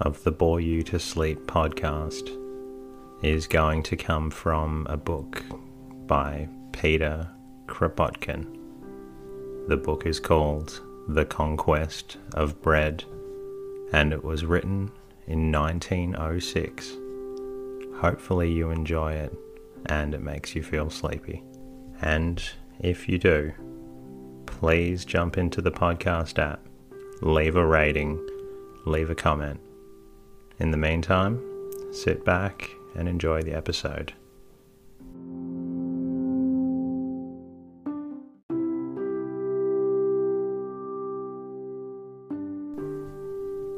of the Bore You to Sleep podcast is going to come from a book by Peter Kropotkin. The book is called The Conquest of Bread and it was written in 1906. Hopefully, you enjoy it and it makes you feel sleepy. And if you do, please jump into the podcast app, leave a rating, leave a comment. In the meantime, sit back and enjoy the episode.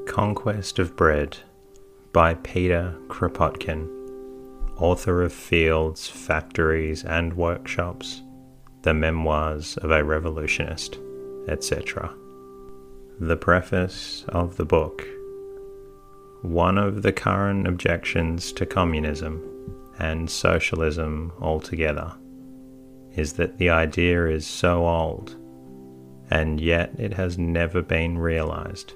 Conquest of Bread by Peter Kropotkin, author of Fields, Factories and Workshops, The Memoirs of a Revolutionist, etc. The preface of the book. One of the current objections to communism and socialism altogether is that the idea is so old and yet it has never been realized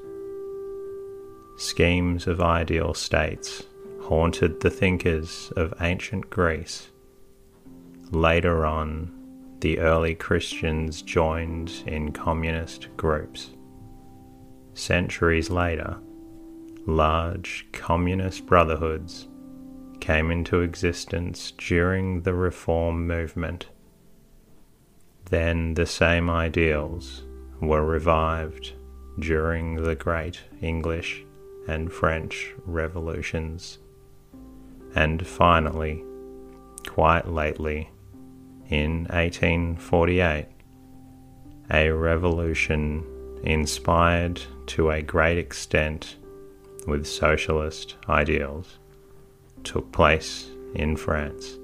schemes of ideal states haunted the thinkers of ancient Greece. Later on, the early Christians joined in communist groups. Centuries later, large communist brotherhoods came into existence during the Reform movement. Then the same ideals were revived during the Great English and French revolutions. And finally, quite lately, in 1848, a revolution inspired to a great extent with socialist ideals took place in France.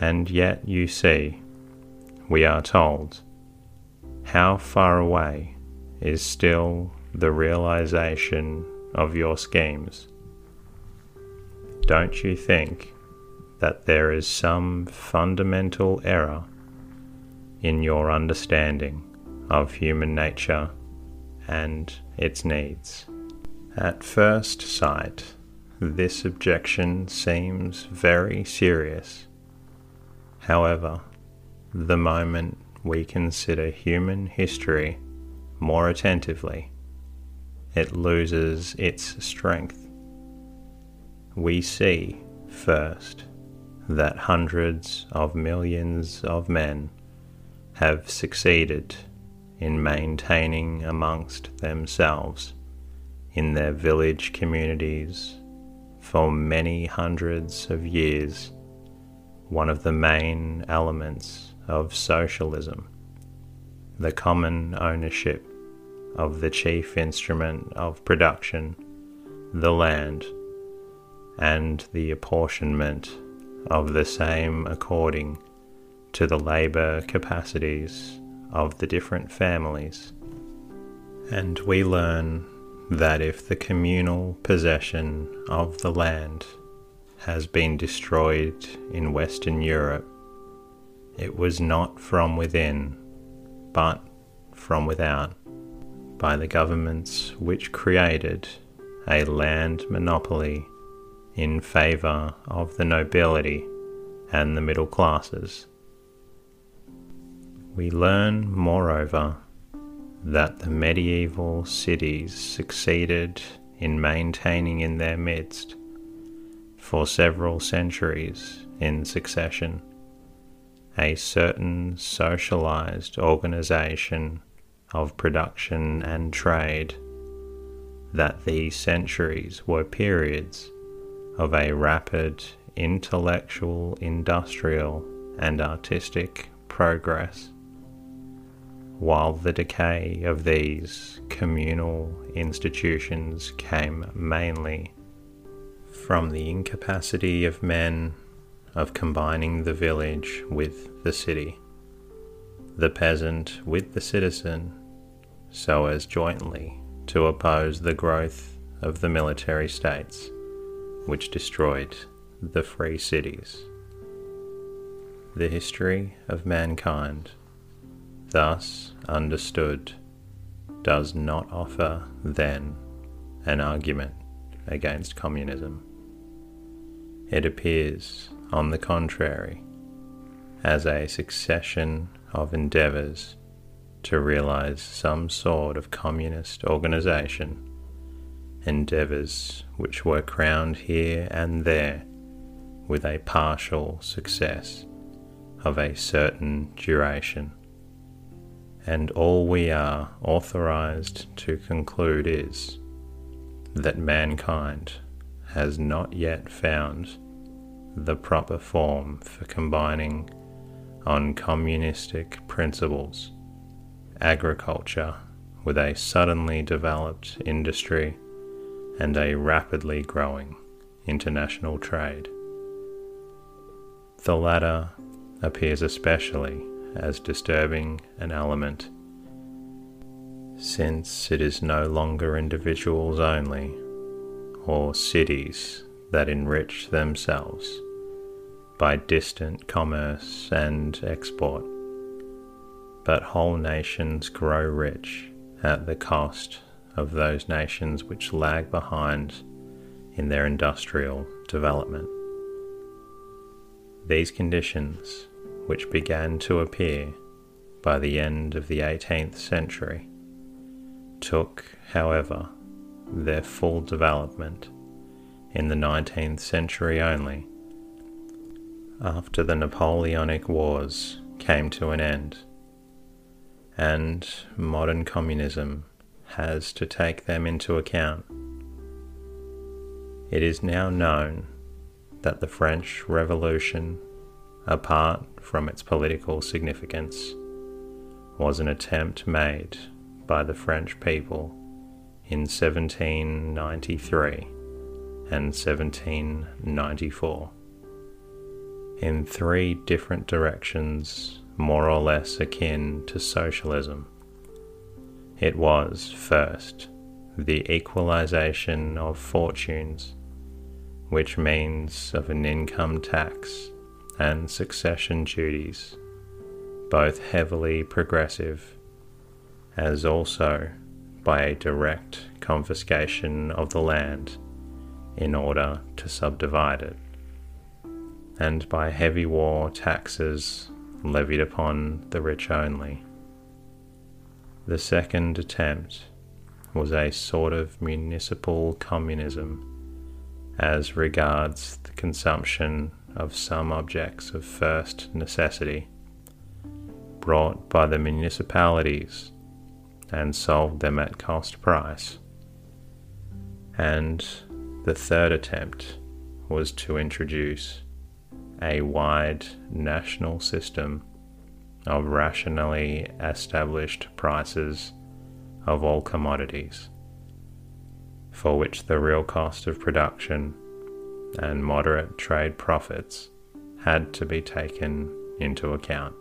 And yet, you see, we are told, how far away is still the realization of your schemes. Don't you think that there is some fundamental error in your understanding of human nature and its needs? At first sight, this objection seems very serious. However, the moment we consider human history more attentively, it loses its strength. We see, first, that hundreds of millions of men have succeeded in maintaining amongst themselves in their village communities for many hundreds of years one of the main elements of socialism, the common ownership of the chief instrument of production, the land, and the apportionment of the same according to the labour capacities of the different families. And we learn that if the communal possession of the land has been destroyed in Western Europe, it was not from within, but from without by the governments which created a land monopoly in favour of the nobility and the middle classes. We learn, moreover, that the medieval cities succeeded in maintaining in their midst for several centuries in succession a certain socialized organization of production and trade, that these centuries were periods of a rapid intellectual, industrial, and artistic progress, while the decay of these communal institutions came mainly from the incapacity of men of combining the village with the city, the peasant with the citizen, so as jointly to oppose the growth of the military states which destroyed the free cities. The history of mankind, thus understood, does not offer then an argument against communism. It appears, on the contrary, as a succession of endeavours to realize some sort of communist organization, endeavours which were crowned here and there with a partial success of a certain duration. And all we are authorized to conclude is that mankind has not yet found the proper form for combining on communistic principles agriculture with a suddenly developed industry and a rapidly growing international trade. The latter appears especially as disturbing an element since it is no longer individuals only or cities that enrich themselves by distant commerce and export, but whole nations grow rich at the cost of those nations which lag behind in their industrial development. These conditions, which began to appear by the end of the 18th century, took, however, their full development in the 19th century only, after the Napoleonic Wars came to an end, and modern communism has to take them into account. It is now known that the French Revolution, apart from its political significance, was an attempt made by the French people in 1793 and 1794 in three different directions more or less akin to socialism. It was, first, the equalization of fortunes, which means of an income tax and succession duties, both heavily progressive, as also by a direct confiscation of the land in order to subdivide it, and by heavy war taxes levied upon the rich only. The second attempt was a sort of municipal communism as regards the consumption of some objects of first necessity brought by the municipalities and sold them at cost price. And the third attempt was to introduce a wide national system of rationally established prices of all commodities, for which the real cost of production and moderate trade profits had to be taken into account.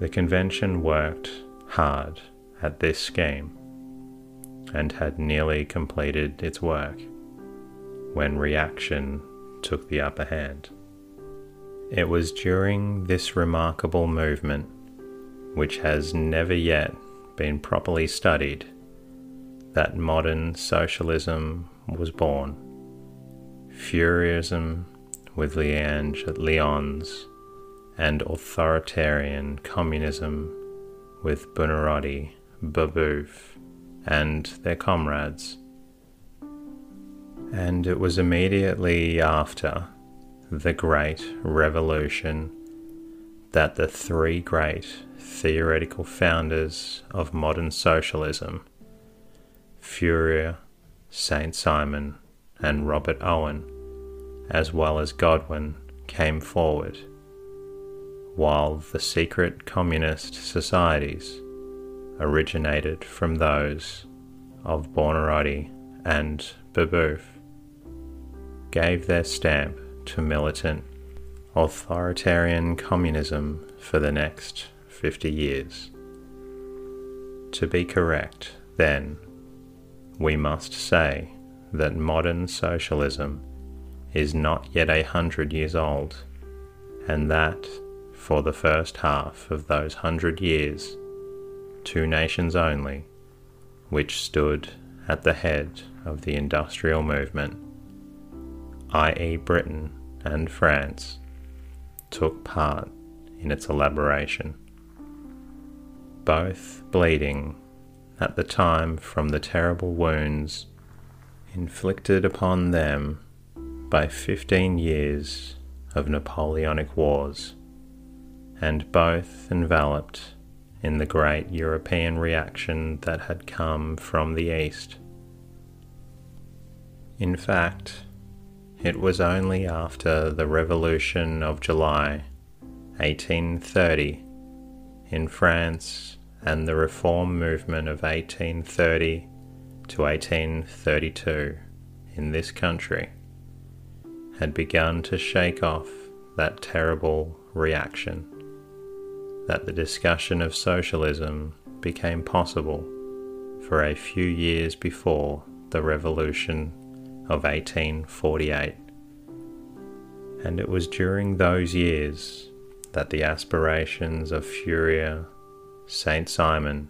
The convention worked hard at this scheme and had nearly completed its work when reaction took the upper hand. It was during this remarkable movement, which has never yet been properly studied, that modern socialism was born. Fourierism with L'Ange at Lyons and authoritarian communism with Buonarroti, Babeuf, and their comrades. And it was immediately after the Great Revolution that the three great theoretical founders of modern socialism, Fourier, Saint Simon, and Robert Owen, as well as Godwin, came forward, while the secret communist societies originated from those of Buonarroti and Babeuf gave their stamp to militant authoritarian communism for the next 50 years. To be correct, then, we must say that modern socialism is not yet a hundred years old, and that, for the first half of those hundred years, two nations only, which stood at the head of the industrial movement, i.e., Britain and France, took part in its elaboration. Both bleeding at the time from the terrible wounds inflicted upon them by 15 years of Napoleonic wars, and both enveloped in the great European reaction that had come from the East. In fact, it was only after the Revolution of July 1830 in France and the Reform movement of 1830 to 1832 in this country had begun to shake off that terrible reaction, that the discussion of socialism became possible for a few years before the Revolution of 1848. And it was during those years that the aspirations of Fourier, Saint Simon,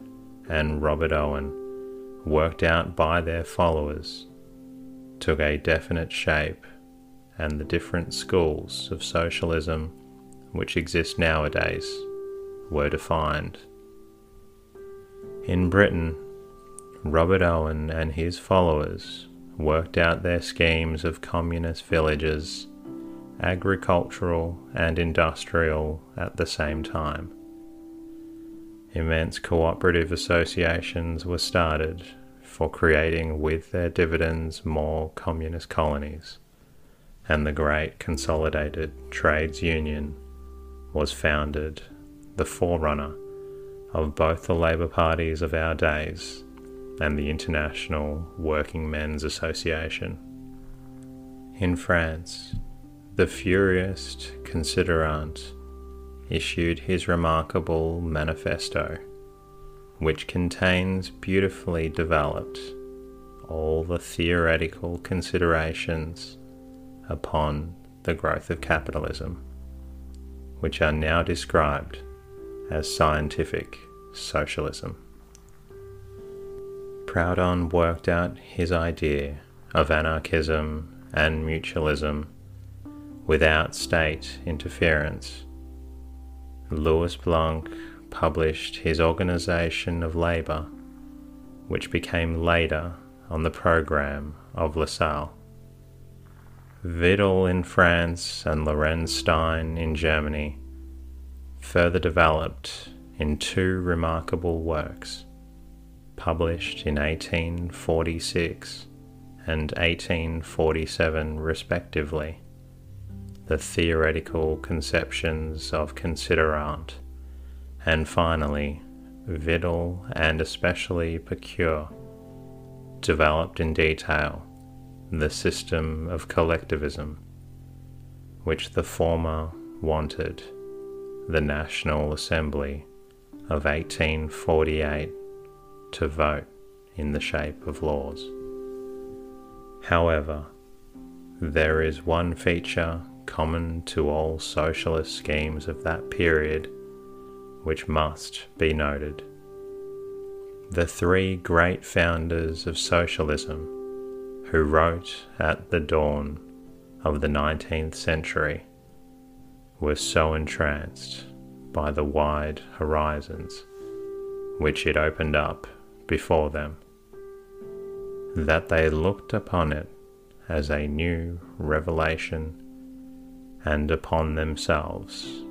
and Robert Owen, worked out by their followers, took a definite shape, and the different schools of socialism which exist nowadays were defined. In Britain, Robert Owen and his followers worked out their schemes of communist villages, agricultural and industrial at the same time. Immense cooperative associations were started for creating with their dividends more communist colonies, and the great consolidated trades union was founded, the forerunner of both the labour parties of our days and the International Working Men's Association. In France, the Fourierist Considerant issued his remarkable manifesto, which contains beautifully developed all the theoretical considerations upon the growth of capitalism, which are now described as scientific socialism. Proudhon worked out his idea of anarchism and mutualism without state interference. Louis Blanc published his Organization of Labour, which became later on the program of Lassalle. Vidal in France and Lorenz Stein in Germany further developed in two remarkable works published in 1846 and 1847 respectively, the theoretical conceptions of Considerant, and finally, Vidal and especially Pecqueur developed in detail the system of collectivism, which the former wanted the National Assembly of 1848 to vote in the shape of laws. However, there is one feature common to all socialist schemes of that period which must be noted. The three great founders of socialism who wrote at the dawn of the 19th century were so entranced by the wide horizons which it opened up before them, that they looked upon it as a new revelation and upon themselves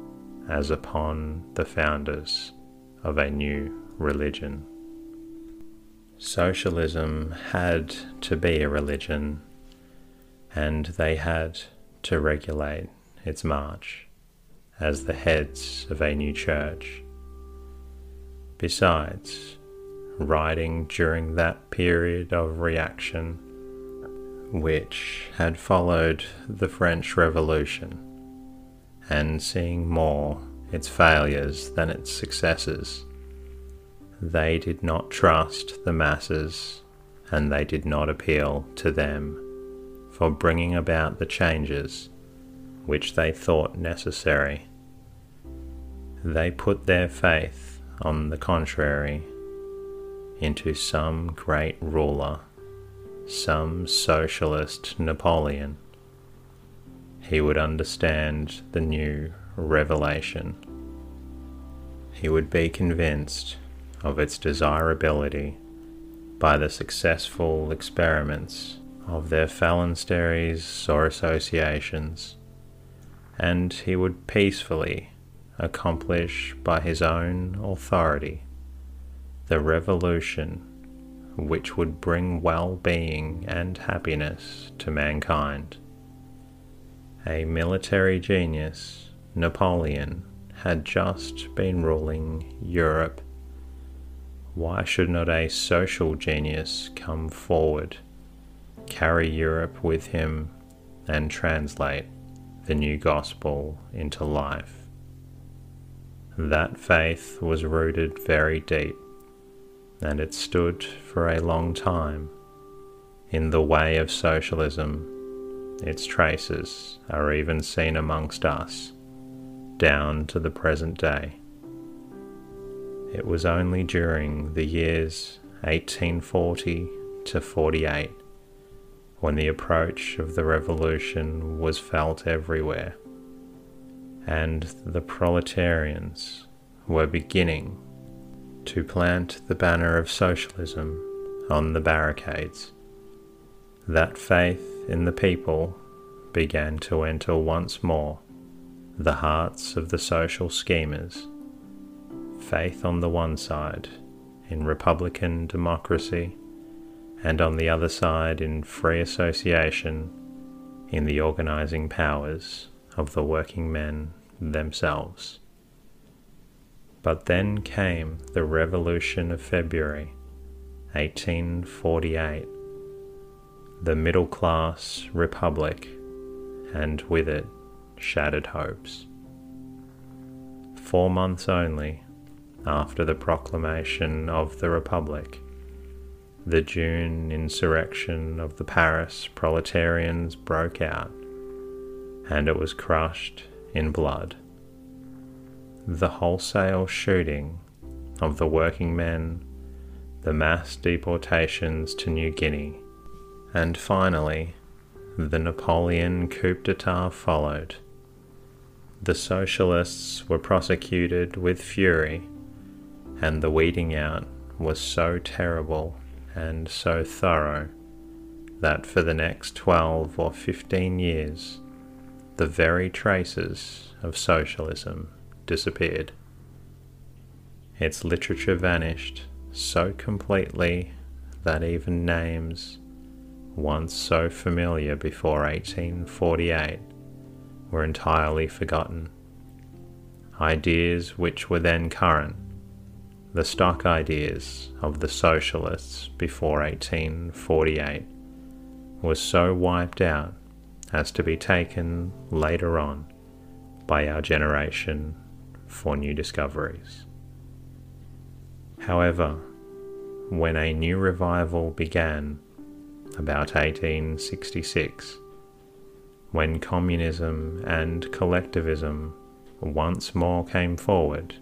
as upon the founders of a new religion. Socialism had to be a religion, and they had to regulate its march as the heads of a new church. Besides, writing during that period of reaction, which had followed the French Revolution, and seeing more its failures than its successes, they did not trust the masses and they did not appeal to them for bringing about the changes which they thought necessary. They put their faith, on the contrary, into some great ruler, some socialist Napoleon. He would understand the new revelation. He would be convinced of its desirability by the successful experiments of their phalansteries or associations, and he would peacefully accomplish by his own authority the revolution which would bring well being and happiness to mankind. A military genius, Napoleon, had just been ruling Europe. Why should not a social genius come forward, carry Europe with him, and translate the new gospel into life? That faith was rooted very deep and it stood for a long time in the way of socialism. Its traces are even seen amongst us down to the present day. It was only during the years 1840 to 48 when the approach of the revolution was felt everywhere and the proletarians were beginning to plant the banner of socialism on the barricades. That faith in the people began to enter once more the hearts of the social schemers. Faith on the one side in republican democracy, and on the other side in free association in the organizing powers of the working men themselves. But then came the Revolution of February, 1848, the middle class republic, and with it shattered hopes. Four months only after the proclamation of the Republic, the June insurrection of the Paris proletarians broke out, and it was crushed in blood the wholesale shooting of the working men, the mass deportations to New Guinea, and finally, the Napoleon coup d'etat followed. The socialists were prosecuted with fury, and the weeding out was so terrible and so thorough that for the next 12 or 15 years, the very traces of socialism disappeared. Its literature vanished so completely that even names, once so familiar before 1848, were entirely forgotten. Ideas which were then current, the stock ideas of the socialists before 1848, were so wiped out as to be taken later on by our generation for new discoveries. However, when a new revival began about 1866, when communism and collectivism once more came forward,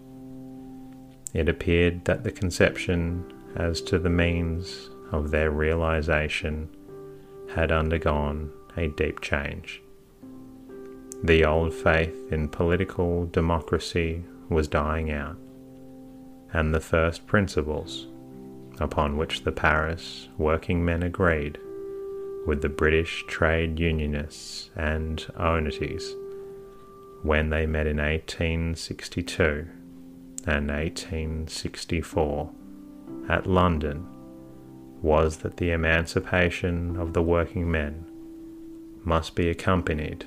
it appeared that the conception as to the means of their realization had undergone a deep change. The old faith in political democracy was dying out, and the first principles upon which the Paris working men agreed with the British trade unionists and Owenites when they met in 1862 and 1864 at London was that the emancipation of the working men must be accompanied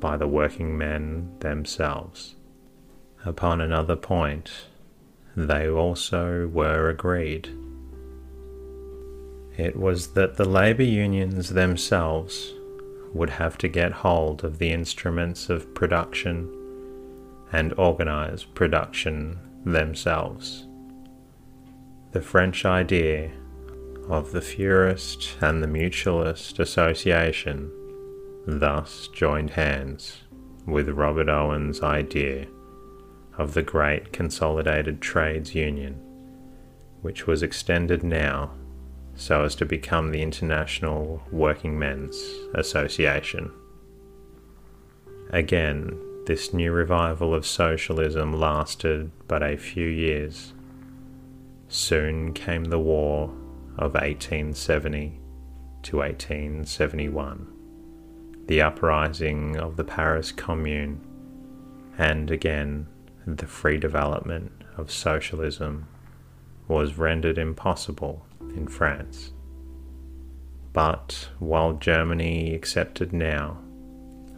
by the working men themselves. Upon another point, they also were agreed. It was that the labour unions themselves would have to get hold of the instruments of production and organise production themselves. The French idea of the Fourierist and the Mutualist Association thus joined hands with Robert Owen's idea of the Great Consolidated Trades Union, which was extended now so as to become the International Working Men's Association. Again, this new revival of socialism lasted but a few years. Soon came the war of 1870 to 1871, the uprising of the Paris Commune, and again the free development of socialism was rendered impossible in France. But while Germany accepted now,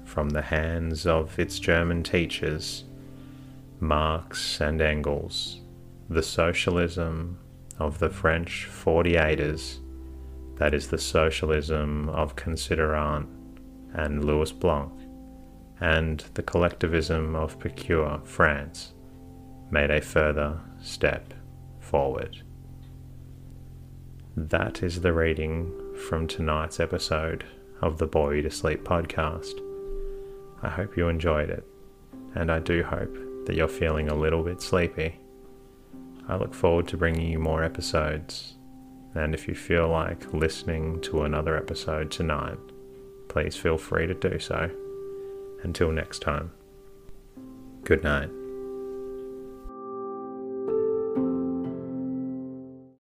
from the hands of its German teachers, Marx and Engels, the socialism of the French 48ers, that is the socialism of Considerant and Louis Blanc, and the collectivism of Pecqueur France, made a further step forward. That is the reading from tonight's episode of the Boy to Sleep podcast. I hope you enjoyed it, and I do hope that you're feeling a little bit sleepy. I look forward to bringing you more episodes, and if you feel like listening to another episode tonight, please feel free to do so. Until next time, good night.